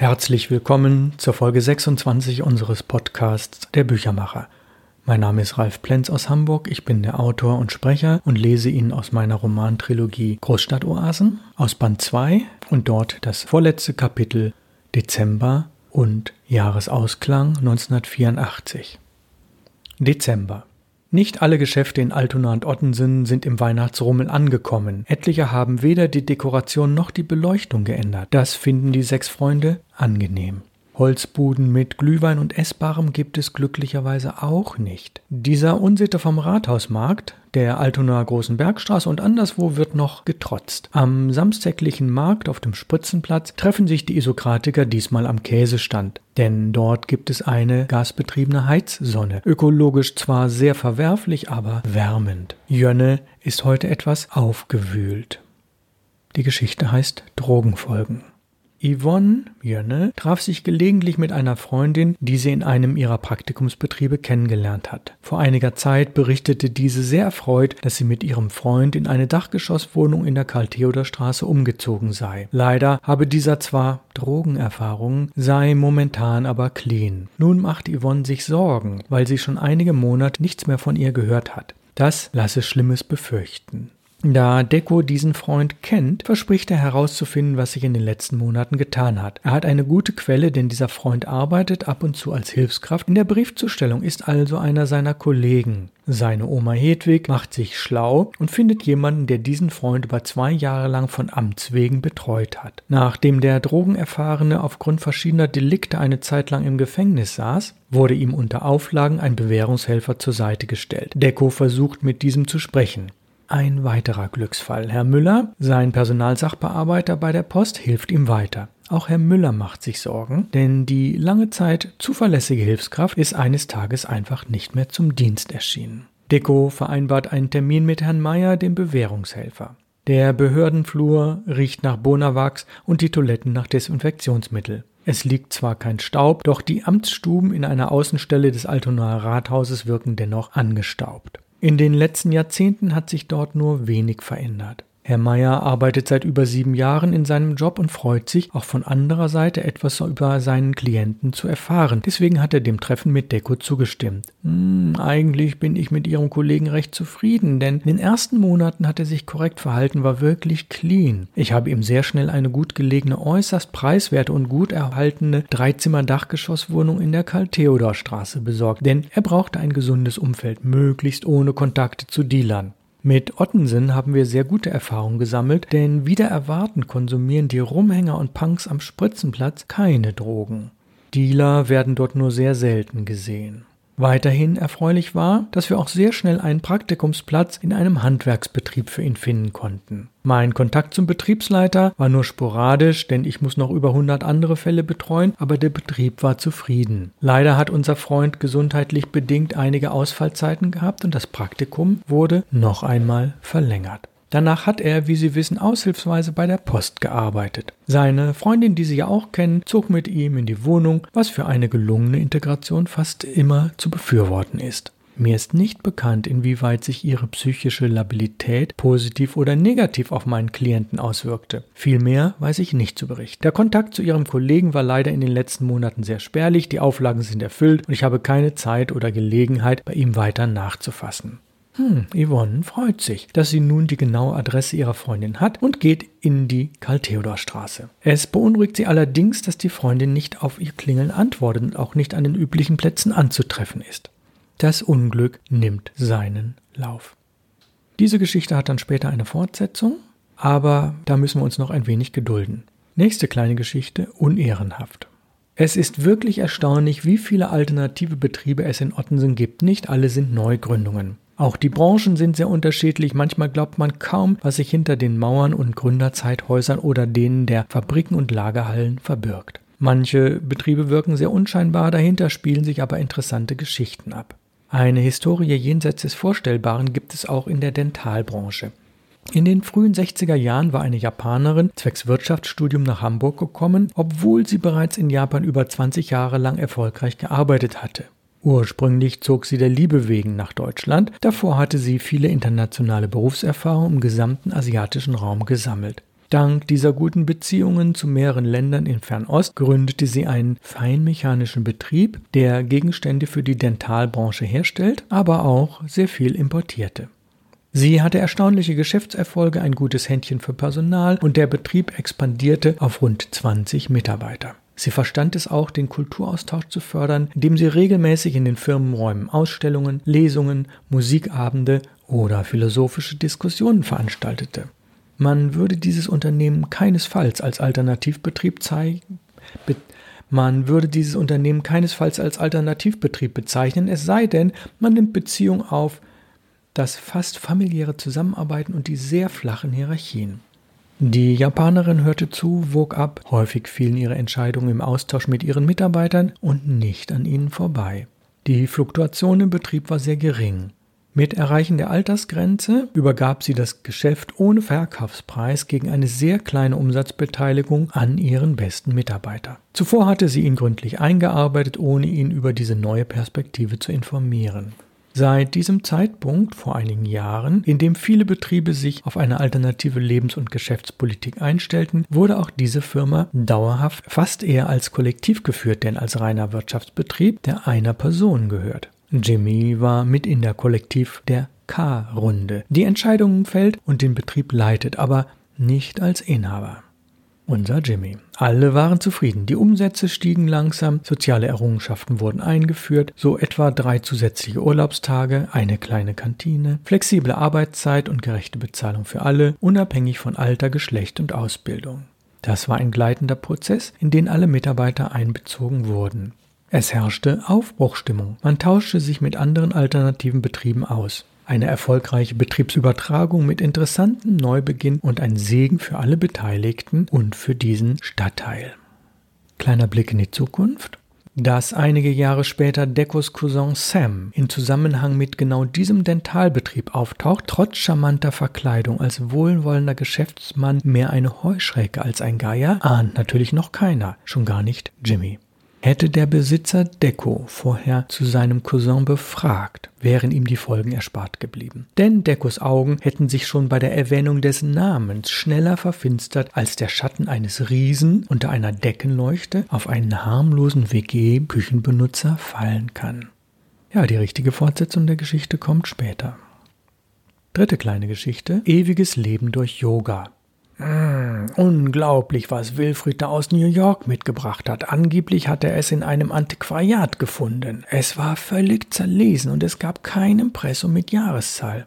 Herzlich willkommen zur Folge 26 unseres Podcasts Der Büchermacher. Mein Name ist Ralf Plenz aus Hamburg, ich bin der Autor und Sprecher und lese Ihnen aus meiner Romantrilogie Großstadtoasen aus Band 2 und dort das vorletzte Kapitel Dezember und Jahresausklang 1984. Dezember. Nicht alle Geschäfte in Altona und Ottensen sind im Weihnachtsrummel angekommen. Etliche haben weder die Dekoration noch die Beleuchtung geändert. Das finden die sechs Freunde angenehm. Holzbuden mit Glühwein und Essbarem gibt es glücklicherweise auch nicht. Dieser Unsitte vom Rathausmarkt, der Altonaer Großen Bergstraße und anderswo wird noch getrotzt. Am samstäglichen Markt auf dem Spritzenplatz treffen sich die Isokratiker diesmal am Käsestand, denn dort gibt es eine gasbetriebene Heizsonne. Ökologisch zwar sehr verwerflich, aber wärmend. Jönne ist heute etwas aufgewühlt. Die Geschichte heißt Drogenfolgen. Yvonne Jönne traf sich gelegentlich mit einer Freundin, die sie in einem ihrer Praktikumsbetriebe kennengelernt hat. Vor einiger Zeit berichtete diese sehr erfreut, dass sie mit ihrem Freund in eine Dachgeschosswohnung in der Karl-Theodor-Straße umgezogen sei. Leider habe dieser zwar Drogenerfahrungen, sei momentan aber clean. Nun macht Yvonne sich Sorgen, weil sie schon einige Monate nichts mehr von ihr gehört hat. Das lasse Schlimmes befürchten. Da Deko diesen Freund kennt, verspricht er herauszufinden, was sich in den letzten Monaten getan hat. Er hat eine gute Quelle, denn dieser Freund arbeitet ab und zu als Hilfskraft. In der Briefzustellung ist also einer seiner Kollegen. Seine Oma Hedwig macht sich schlau und findet jemanden, der diesen Freund über zwei Jahre lang von Amts wegen betreut hat. Nachdem der Drogenerfahrene aufgrund verschiedener Delikte eine Zeit lang im Gefängnis saß, wurde ihm unter Auflagen ein Bewährungshelfer zur Seite gestellt. Deko versucht mit diesem zu sprechen. Ein weiterer Glücksfall. Herr Müller, sein Personalsachbearbeiter bei der Post, hilft ihm weiter. Auch Herr Müller macht sich Sorgen, denn die lange Zeit zuverlässige Hilfskraft ist eines Tages einfach nicht mehr zum Dienst erschienen. Deko vereinbart einen Termin mit Herrn Meyer, dem Bewährungshelfer. Der Behördenflur riecht nach Bonawachs und die Toiletten nach Desinfektionsmittel. Es liegt zwar kein Staub, doch die Amtsstuben in einer Außenstelle des Altonaer Rathauses wirken dennoch angestaubt. In den letzten Jahrzehnten hat sich dort nur wenig verändert. Herr Meyer arbeitet seit über sieben Jahren in seinem Job und freut sich, auch von anderer Seite etwas über seinen Klienten zu erfahren. Deswegen hat er dem Treffen mit Deko zugestimmt. Hm, eigentlich bin ich mit Ihrem Kollegen recht zufrieden, denn in den ersten Monaten hat er sich korrekt verhalten, war wirklich clean. Ich habe ihm sehr schnell eine gut gelegene, äußerst preiswerte und gut erhaltene Dreizimmer-Dachgeschosswohnung in der Karl-Theodor-Straße besorgt, denn er brauchte ein gesundes Umfeld, möglichst ohne Kontakte zu Dealern. Mit Ottensen haben wir sehr gute Erfahrungen gesammelt, denn wieder erwarten konsumieren die Rumhänger und Punks am Spritzenplatz keine Drogen. Dealer werden dort nur sehr selten gesehen. Weiterhin erfreulich war, dass wir auch sehr schnell einen Praktikumsplatz in einem Handwerksbetrieb für ihn finden konnten. Mein Kontakt zum Betriebsleiter war nur sporadisch, denn ich muss noch über 100 andere Fälle betreuen, aber der Betrieb war zufrieden. Leider hat unser Freund gesundheitlich bedingt einige Ausfallzeiten gehabt und das Praktikum wurde noch einmal verlängert. Danach hat er, wie Sie wissen, aushilfsweise bei der Post gearbeitet. Seine Freundin, die Sie ja auch kennen, zog mit ihm in die Wohnung, was für eine gelungene Integration fast immer zu befürworten ist. Mir ist nicht bekannt, inwieweit sich ihre psychische Labilität positiv oder negativ auf meinen Klienten auswirkte. Vielmehr weiß ich nicht zu berichten. Der Kontakt zu ihrem Kollegen war leider in den letzten Monaten sehr spärlich, die Auflagen sind erfüllt und ich habe keine Zeit oder Gelegenheit, bei ihm weiter nachzufassen. Hm, Yvonne freut sich, dass sie nun die genaue Adresse ihrer Freundin hat und geht in die Karl-Theodor-Straße. Es beunruhigt sie allerdings, dass die Freundin nicht auf ihr Klingeln antwortet und auch nicht an den üblichen Plätzen anzutreffen ist. Das Unglück nimmt seinen Lauf. Diese Geschichte hat dann später eine Fortsetzung, aber da müssen wir uns noch ein wenig gedulden. Nächste kleine Geschichte, unehrenhaft. Es ist wirklich erstaunlich, wie viele alternative Betriebe es in Ottensen gibt. Nicht alle sind Neugründungen. Auch die Branchen sind sehr unterschiedlich. Manchmal glaubt man kaum, was sich hinter den Mauern und Gründerzeithäusern oder denen der Fabriken und Lagerhallen verbirgt. Manche Betriebe wirken sehr unscheinbar, dahinter spielen sich aber interessante Geschichten ab. Eine Historie jenseits des Vorstellbaren gibt es auch in der Dentalbranche. In den frühen 60er Jahren war eine Japanerin zwecks Wirtschaftsstudium nach Hamburg gekommen, obwohl sie bereits in Japan über 20 Jahre lang erfolgreich gearbeitet hatte. Ursprünglich zog sie der Liebe wegen nach Deutschland, davor hatte sie viele internationale Berufserfahrungen im gesamten asiatischen Raum gesammelt. Dank dieser guten Beziehungen zu mehreren Ländern in Fernost gründete sie einen feinmechanischen Betrieb, der Gegenstände für die Dentalbranche herstellt, aber auch sehr viel importierte. Sie hatte erstaunliche Geschäftserfolge, ein gutes Händchen für Personal und der Betrieb expandierte auf rund 20 Mitarbeiter. Sie verstand es auch, den Kulturaustausch zu fördern, indem sie regelmäßig in den Firmenräumen Ausstellungen, Lesungen, Musikabende oder philosophische Diskussionen veranstaltete. Man würde dieses Unternehmen keinesfalls als Alternativbetrieb zeigen. Be man würde dieses Unternehmen keinesfalls als Alternativbetrieb bezeichnen, es sei denn, man nimmt Beziehung auf das fast familiäre Zusammenarbeiten und die sehr flachen Hierarchien. Die Japanerin hörte zu, wog ab, häufig fielen ihre Entscheidungen im Austausch mit ihren Mitarbeitern und nicht an ihnen vorbei. Die Fluktuation im Betrieb war sehr gering. Mit Erreichen der Altersgrenze übergab sie das Geschäft ohne Verkaufspreis gegen eine sehr kleine Umsatzbeteiligung an ihren besten Mitarbeiter. Zuvor hatte sie ihn gründlich eingearbeitet, ohne ihn über diese neue Perspektive zu informieren. Seit diesem Zeitpunkt vor einigen Jahren, in dem viele Betriebe sich auf eine alternative Lebens- und Geschäftspolitik einstellten, wurde auch diese Firma dauerhaft fast eher als Kollektiv geführt, denn als reiner Wirtschaftsbetrieb, der einer Person gehört. Jimmy war mit in der Kollektiv der K-Runde, die Entscheidungen fällt und den Betrieb leitet, aber nicht als Inhaber. Unser Jimmy. Alle waren zufrieden. Die Umsätze stiegen langsam, soziale Errungenschaften wurden eingeführt, so etwa drei zusätzliche Urlaubstage, eine kleine Kantine, flexible Arbeitszeit und gerechte Bezahlung für alle, unabhängig von Alter, Geschlecht und Ausbildung. Das war ein gleitender Prozess, in den alle Mitarbeiter einbezogen wurden. Es herrschte Aufbruchstimmung. Man tauschte sich mit anderen alternativen Betrieben aus. Eine erfolgreiche Betriebsübertragung mit interessantem Neubeginn und ein Segen für alle Beteiligten und für diesen Stadtteil. Kleiner Blick in die Zukunft. Dass einige Jahre später Decos Cousin Sam in Zusammenhang mit genau diesem Dentalbetrieb auftaucht, trotz charmanter Verkleidung als wohlwollender Geschäftsmann mehr eine Heuschrecke als ein Geier, ahnt natürlich noch keiner, schon gar nicht Jimmy. Hätte der Besitzer Deco vorher zu seinem Cousin befragt, wären ihm die Folgen erspart geblieben. Denn Decos Augen hätten sich schon bei der Erwähnung des Namens schneller verfinstert, als der Schatten eines Riesen unter einer Deckenleuchte auf einen harmlosen WG-Küchenbenutzer fallen kann. Ja, die richtige Fortsetzung der Geschichte kommt später. Dritte kleine Geschichte. Ewiges Leben durch Yoga. Mmh, unglaublich, was Wilfried da aus New York mitgebracht hat. Angeblich hat er es in einem Antiquariat gefunden. Es war völlig zerlesen und es gab kein Impressum mit Jahreszahl.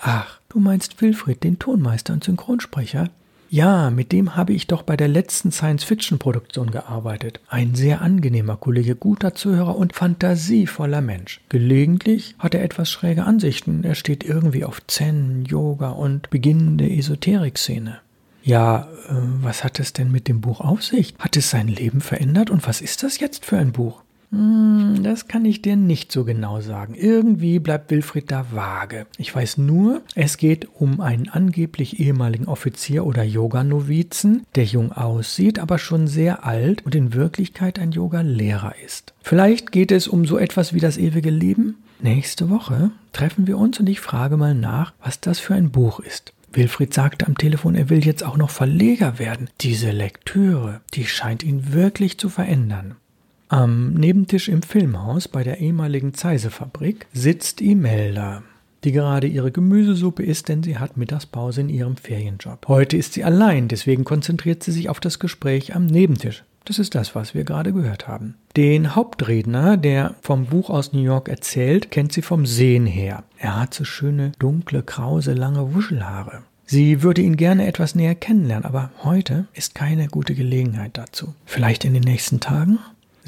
Ach, du meinst Wilfried, den Tonmeister und Synchronsprecher? Ja, mit dem habe ich doch bei der letzten Science-Fiction-Produktion gearbeitet. Ein sehr angenehmer Kollege, guter Zuhörer und fantasievoller Mensch. Gelegentlich hat er etwas schräge Ansichten. Er steht irgendwie auf Zen, Yoga und beginnende Esoterik-Szene. Ja, äh, was hat es denn mit dem Buch auf sich? Hat es sein Leben verändert und was ist das jetzt für ein Buch? Hm, das kann ich dir nicht so genau sagen. Irgendwie bleibt Wilfried da vage. Ich weiß nur, es geht um einen angeblich ehemaligen Offizier oder Yoga-Novizen, der jung aussieht, aber schon sehr alt und in Wirklichkeit ein Yoga-Lehrer ist. Vielleicht geht es um so etwas wie das ewige Leben? Nächste Woche treffen wir uns und ich frage mal nach, was das für ein Buch ist. Wilfried sagte am Telefon, er will jetzt auch noch Verleger werden. Diese Lektüre, die scheint ihn wirklich zu verändern. Am Nebentisch im Filmhaus bei der ehemaligen Zeise-Fabrik sitzt Imelda, die gerade ihre Gemüsesuppe isst, denn sie hat Mittagspause in ihrem Ferienjob. Heute ist sie allein, deswegen konzentriert sie sich auf das Gespräch am Nebentisch. Das ist das, was wir gerade gehört haben. Den Hauptredner, der vom Buch aus New York erzählt, kennt sie vom Sehen her. Er hat so schöne, dunkle, krause, lange Wuschelhaare. Sie würde ihn gerne etwas näher kennenlernen, aber heute ist keine gute Gelegenheit dazu. Vielleicht in den nächsten Tagen?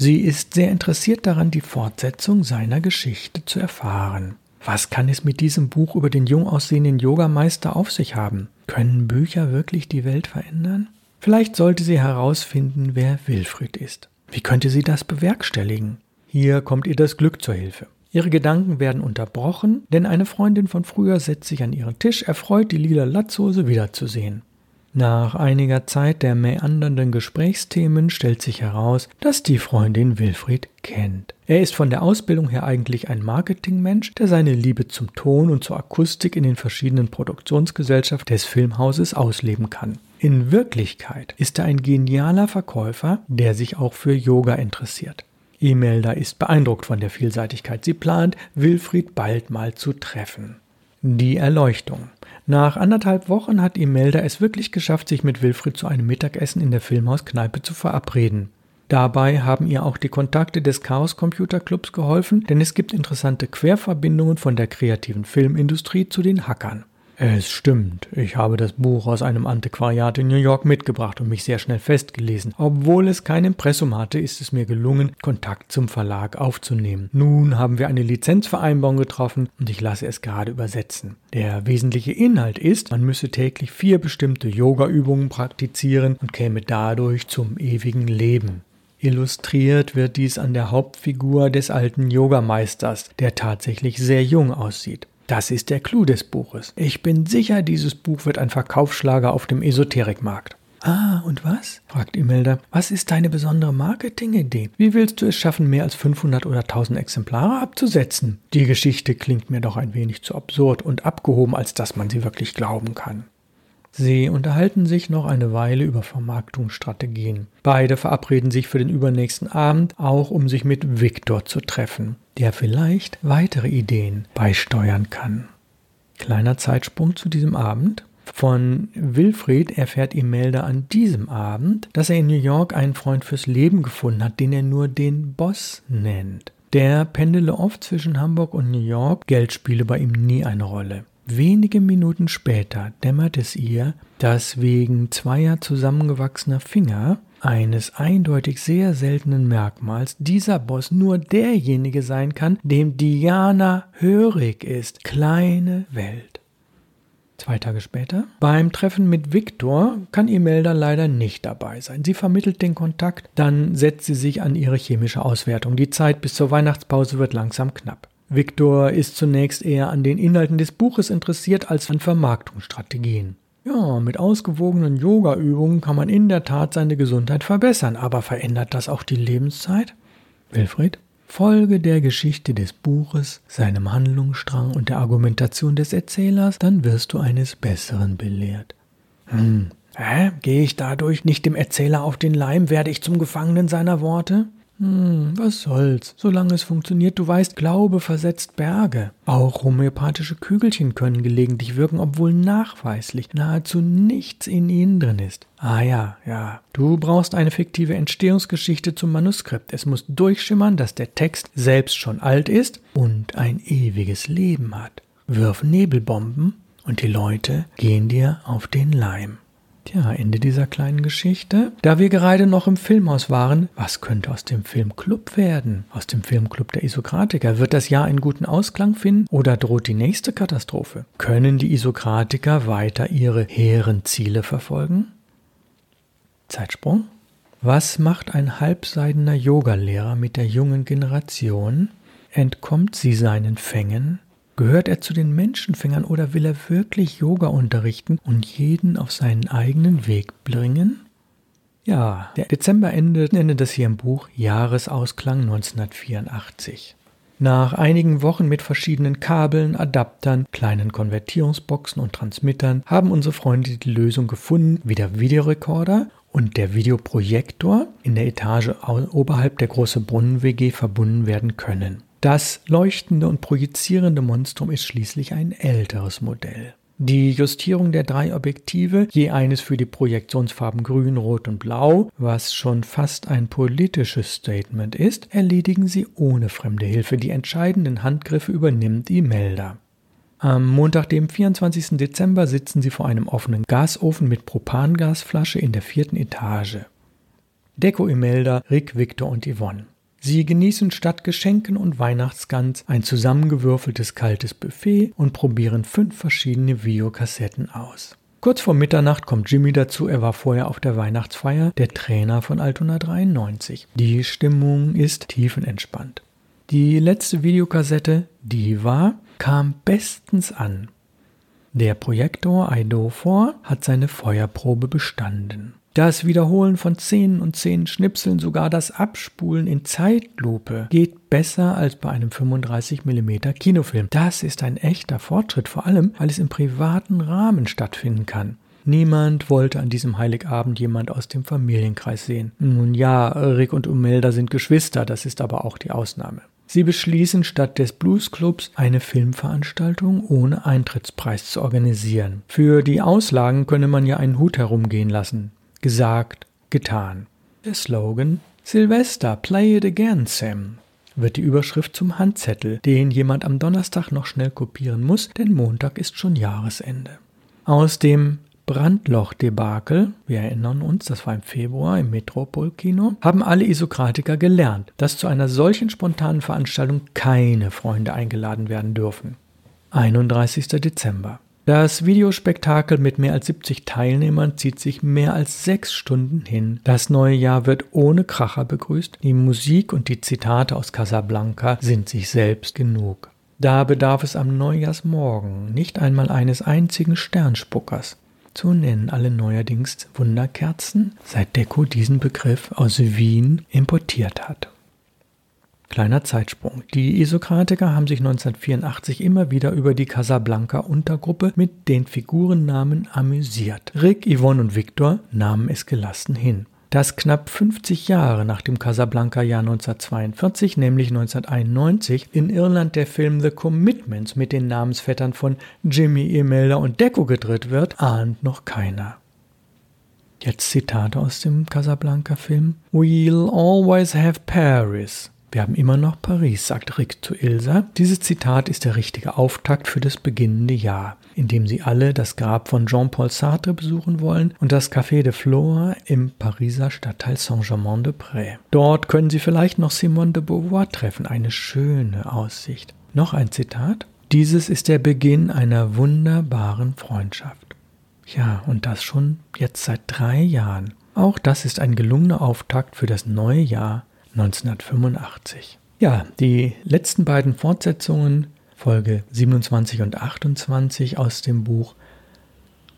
Sie ist sehr interessiert daran, die Fortsetzung seiner Geschichte zu erfahren. Was kann es mit diesem Buch über den jung aussehenden Yogameister auf sich haben? Können Bücher wirklich die Welt verändern? Vielleicht sollte sie herausfinden, wer Wilfried ist. Wie könnte sie das bewerkstelligen? Hier kommt ihr das Glück zur Hilfe. Ihre Gedanken werden unterbrochen, denn eine Freundin von früher setzt sich an ihren Tisch, erfreut, die lila Latzhose wiederzusehen. Nach einiger Zeit der meandernden Gesprächsthemen stellt sich heraus, dass die Freundin Wilfried kennt. Er ist von der Ausbildung her eigentlich ein Marketingmensch, der seine Liebe zum Ton und zur Akustik in den verschiedenen Produktionsgesellschaften des Filmhauses ausleben kann. In Wirklichkeit ist er ein genialer Verkäufer, der sich auch für Yoga interessiert. Imelda ist beeindruckt von der Vielseitigkeit. Sie plant, Wilfried bald mal zu treffen. Die Erleuchtung. Nach anderthalb Wochen hat Imelda es wirklich geschafft, sich mit Wilfried zu einem Mittagessen in der Filmhauskneipe zu verabreden. Dabei haben ihr auch die Kontakte des Chaos Computer Clubs geholfen, denn es gibt interessante Querverbindungen von der kreativen Filmindustrie zu den Hackern. Es stimmt, ich habe das Buch aus einem Antiquariat in New York mitgebracht und mich sehr schnell festgelesen. Obwohl es kein Impressum hatte, ist es mir gelungen, Kontakt zum Verlag aufzunehmen. Nun haben wir eine Lizenzvereinbarung getroffen und ich lasse es gerade übersetzen. Der wesentliche Inhalt ist, man müsse täglich vier bestimmte Yoga-Übungen praktizieren und käme dadurch zum ewigen Leben. Illustriert wird dies an der Hauptfigur des alten Yogameisters, der tatsächlich sehr jung aussieht. Das ist der Clou des Buches. Ich bin sicher, dieses Buch wird ein Verkaufsschlager auf dem Esoterikmarkt. Ah, und was? fragt Imelda. Was ist deine besondere Marketingidee? Wie willst du es schaffen, mehr als 500 oder 1000 Exemplare abzusetzen? Die Geschichte klingt mir doch ein wenig zu absurd und abgehoben, als dass man sie wirklich glauben kann. Sie unterhalten sich noch eine Weile über Vermarktungsstrategien. Beide verabreden sich für den übernächsten Abend, auch um sich mit Viktor zu treffen, der vielleicht weitere Ideen beisteuern kann. Kleiner Zeitsprung zu diesem Abend. Von Wilfried erfährt Imelda an diesem Abend, dass er in New York einen Freund fürs Leben gefunden hat, den er nur den Boss nennt. Der pendele oft zwischen Hamburg und New York, Geld spiele bei ihm nie eine Rolle. Wenige Minuten später dämmert es ihr, dass wegen zweier zusammengewachsener Finger, eines eindeutig sehr seltenen Merkmals, dieser Boss nur derjenige sein kann, dem Diana hörig ist. Kleine Welt. Zwei Tage später, beim Treffen mit Viktor, kann Imelda leider nicht dabei sein. Sie vermittelt den Kontakt, dann setzt sie sich an ihre chemische Auswertung. Die Zeit bis zur Weihnachtspause wird langsam knapp. Viktor ist zunächst eher an den Inhalten des Buches interessiert als an Vermarktungsstrategien. Ja, mit ausgewogenen Yoga-Übungen kann man in der Tat seine Gesundheit verbessern, aber verändert das auch die Lebenszeit? Wilfried? Folge der Geschichte des Buches, seinem Handlungsstrang und der Argumentation des Erzählers, dann wirst du eines Besseren belehrt. Hm, hä? Gehe ich dadurch nicht dem Erzähler auf den Leim? Werde ich zum Gefangenen seiner Worte? Hm, was soll's, solange es funktioniert, du weißt, Glaube versetzt Berge. Auch homöopathische Kügelchen können gelegentlich wirken, obwohl nachweislich nahezu nichts in ihnen drin ist. Ah ja, ja. Du brauchst eine fiktive Entstehungsgeschichte zum Manuskript. Es muss durchschimmern, dass der Text selbst schon alt ist und ein ewiges Leben hat. Wirf Nebelbomben und die Leute gehen dir auf den Leim. Tja, Ende dieser kleinen Geschichte. Da wir gerade noch im Filmhaus waren, was könnte aus dem Filmclub werden? Aus dem Filmclub der Isokratiker? Wird das Jahr einen guten Ausklang finden oder droht die nächste Katastrophe? Können die Isokratiker weiter ihre hehren Ziele verfolgen? Zeitsprung. Was macht ein halbseidener Yogalehrer mit der jungen Generation? Entkommt sie seinen Fängen? Gehört er zu den Menschenfängern oder will er wirklich Yoga unterrichten und jeden auf seinen eigenen Weg bringen? Ja, der Dezember endet, endet das hier im Buch Jahresausklang 1984. Nach einigen Wochen mit verschiedenen Kabeln, Adaptern, kleinen Konvertierungsboxen und Transmittern haben unsere Freunde die Lösung gefunden, wie der Videorekorder und der Videoprojektor in der Etage oberhalb der große Brunnen-WG verbunden werden können. Das leuchtende und projizierende Monstrum ist schließlich ein älteres Modell. Die Justierung der drei Objektive, je eines für die Projektionsfarben Grün, Rot und Blau, was schon fast ein politisches Statement ist, erledigen sie ohne fremde Hilfe. Die entscheidenden Handgriffe übernimmt Imelda. Am Montag, dem 24. Dezember, sitzen sie vor einem offenen Gasofen mit Propangasflasche in der vierten Etage. Deko Imelda, Rick, Victor und Yvonne. Sie genießen statt Geschenken und Weihnachtsgans ein zusammengewürfeltes kaltes Buffet und probieren fünf verschiedene Videokassetten aus. Kurz vor Mitternacht kommt Jimmy dazu, er war vorher auf der Weihnachtsfeier, der Trainer von Altona 93. Die Stimmung ist tiefenentspannt. Die letzte Videokassette, die war, kam bestens an. Der Projektor IDO4 hat seine Feuerprobe bestanden. Das Wiederholen von Szenen und Szenenschnipseln, sogar das Abspulen in Zeitlupe geht besser als bei einem 35 mm Kinofilm. Das ist ein echter Fortschritt, vor allem weil es im privaten Rahmen stattfinden kann. Niemand wollte an diesem Heiligabend jemand aus dem Familienkreis sehen. Nun ja, Rick und Umelda sind Geschwister, das ist aber auch die Ausnahme. Sie beschließen, statt des Bluesclubs eine Filmveranstaltung ohne Eintrittspreis zu organisieren. Für die Auslagen könne man ja einen Hut herumgehen lassen. Gesagt, getan. Der Slogan Silvester, play it again, Sam wird die Überschrift zum Handzettel, den jemand am Donnerstag noch schnell kopieren muss, denn Montag ist schon Jahresende. Aus dem Brandloch-Debakel, wir erinnern uns, das war im Februar im Metropol-Kino, haben alle Isokratiker gelernt, dass zu einer solchen spontanen Veranstaltung keine Freunde eingeladen werden dürfen. 31. Dezember. Das Videospektakel mit mehr als 70 Teilnehmern zieht sich mehr als sechs Stunden hin. Das neue Jahr wird ohne Kracher begrüßt. Die Musik und die Zitate aus Casablanca sind sich selbst genug. Da bedarf es am Neujahrsmorgen nicht einmal eines einzigen Sternspuckers. Zu nennen alle neuerdings Wunderkerzen, seit Deko diesen Begriff aus Wien importiert hat. Kleiner Zeitsprung. Die Isokratiker haben sich 1984 immer wieder über die Casablanca-Untergruppe mit den Figurennamen amüsiert. Rick, Yvonne und Victor nahmen es gelassen hin. Dass knapp 50 Jahre nach dem Casablanca-Jahr 1942, nämlich 1991, in Irland der Film The Commitments mit den Namensvettern von Jimmy, Imelda und Deco gedreht wird, ahnt noch keiner. Jetzt Zitate aus dem Casablanca-Film. We'll always have Paris. Wir haben immer noch Paris, sagt Rick zu Ilsa. Dieses Zitat ist der richtige Auftakt für das beginnende Jahr, in dem sie alle das Grab von Jean-Paul Sartre besuchen wollen und das Café de Flore im Pariser Stadtteil Saint-Germain-de-Prés. Dort können sie vielleicht noch Simone de Beauvoir treffen, eine schöne Aussicht. Noch ein Zitat. Dieses ist der Beginn einer wunderbaren Freundschaft. Ja, und das schon jetzt seit drei Jahren. Auch das ist ein gelungener Auftakt für das neue Jahr 1985. Ja, die letzten beiden Fortsetzungen, Folge 27 und 28 aus dem Buch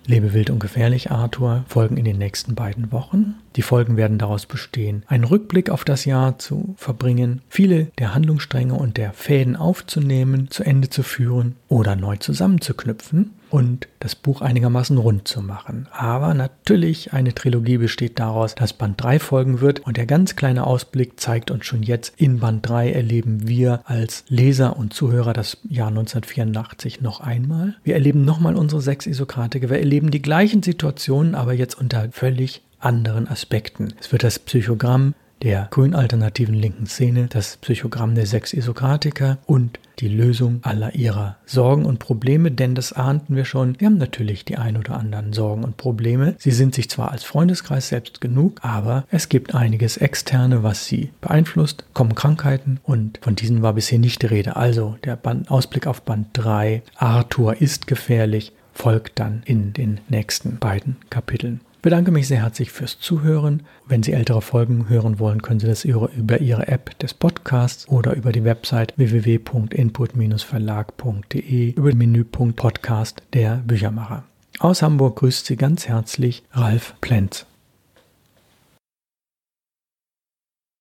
Lebe wild und gefährlich, Arthur, folgen in den nächsten beiden Wochen. Die Folgen werden daraus bestehen, einen Rückblick auf das Jahr zu verbringen, viele der Handlungsstränge und der Fäden aufzunehmen, zu Ende zu führen oder neu zusammenzuknüpfen und das Buch einigermaßen rund zu machen. Aber natürlich, eine Trilogie besteht daraus, dass Band 3 folgen wird und der ganz kleine Ausblick zeigt uns schon jetzt, in Band 3 erleben wir als Leser und Zuhörer das Jahr 1984 noch einmal. Wir erleben nochmal unsere sechs Isokratiker, wir erleben die gleichen Situationen, aber jetzt unter völlig anderen Aspekten. Es wird das Psychogramm der grün-alternativen linken Szene, das Psychogramm der sechs Isokratiker und die Lösung aller ihrer Sorgen und Probleme, denn das ahnten wir schon. Wir haben natürlich die ein oder anderen Sorgen und Probleme. Sie sind sich zwar als Freundeskreis selbst genug, aber es gibt einiges externe, was sie beeinflusst, kommen Krankheiten und von diesen war bisher nicht die Rede. Also der Band, Ausblick auf Band 3, Arthur ist gefährlich, folgt dann in den nächsten beiden Kapiteln bedanke mich sehr herzlich fürs Zuhören. Wenn Sie ältere Folgen hören wollen, können Sie das über Ihre App des Podcasts oder über die Website www.input-verlag.de über den Menüpunkt Podcast der Büchermacher. Aus Hamburg grüßt Sie ganz herzlich Ralf Plenz.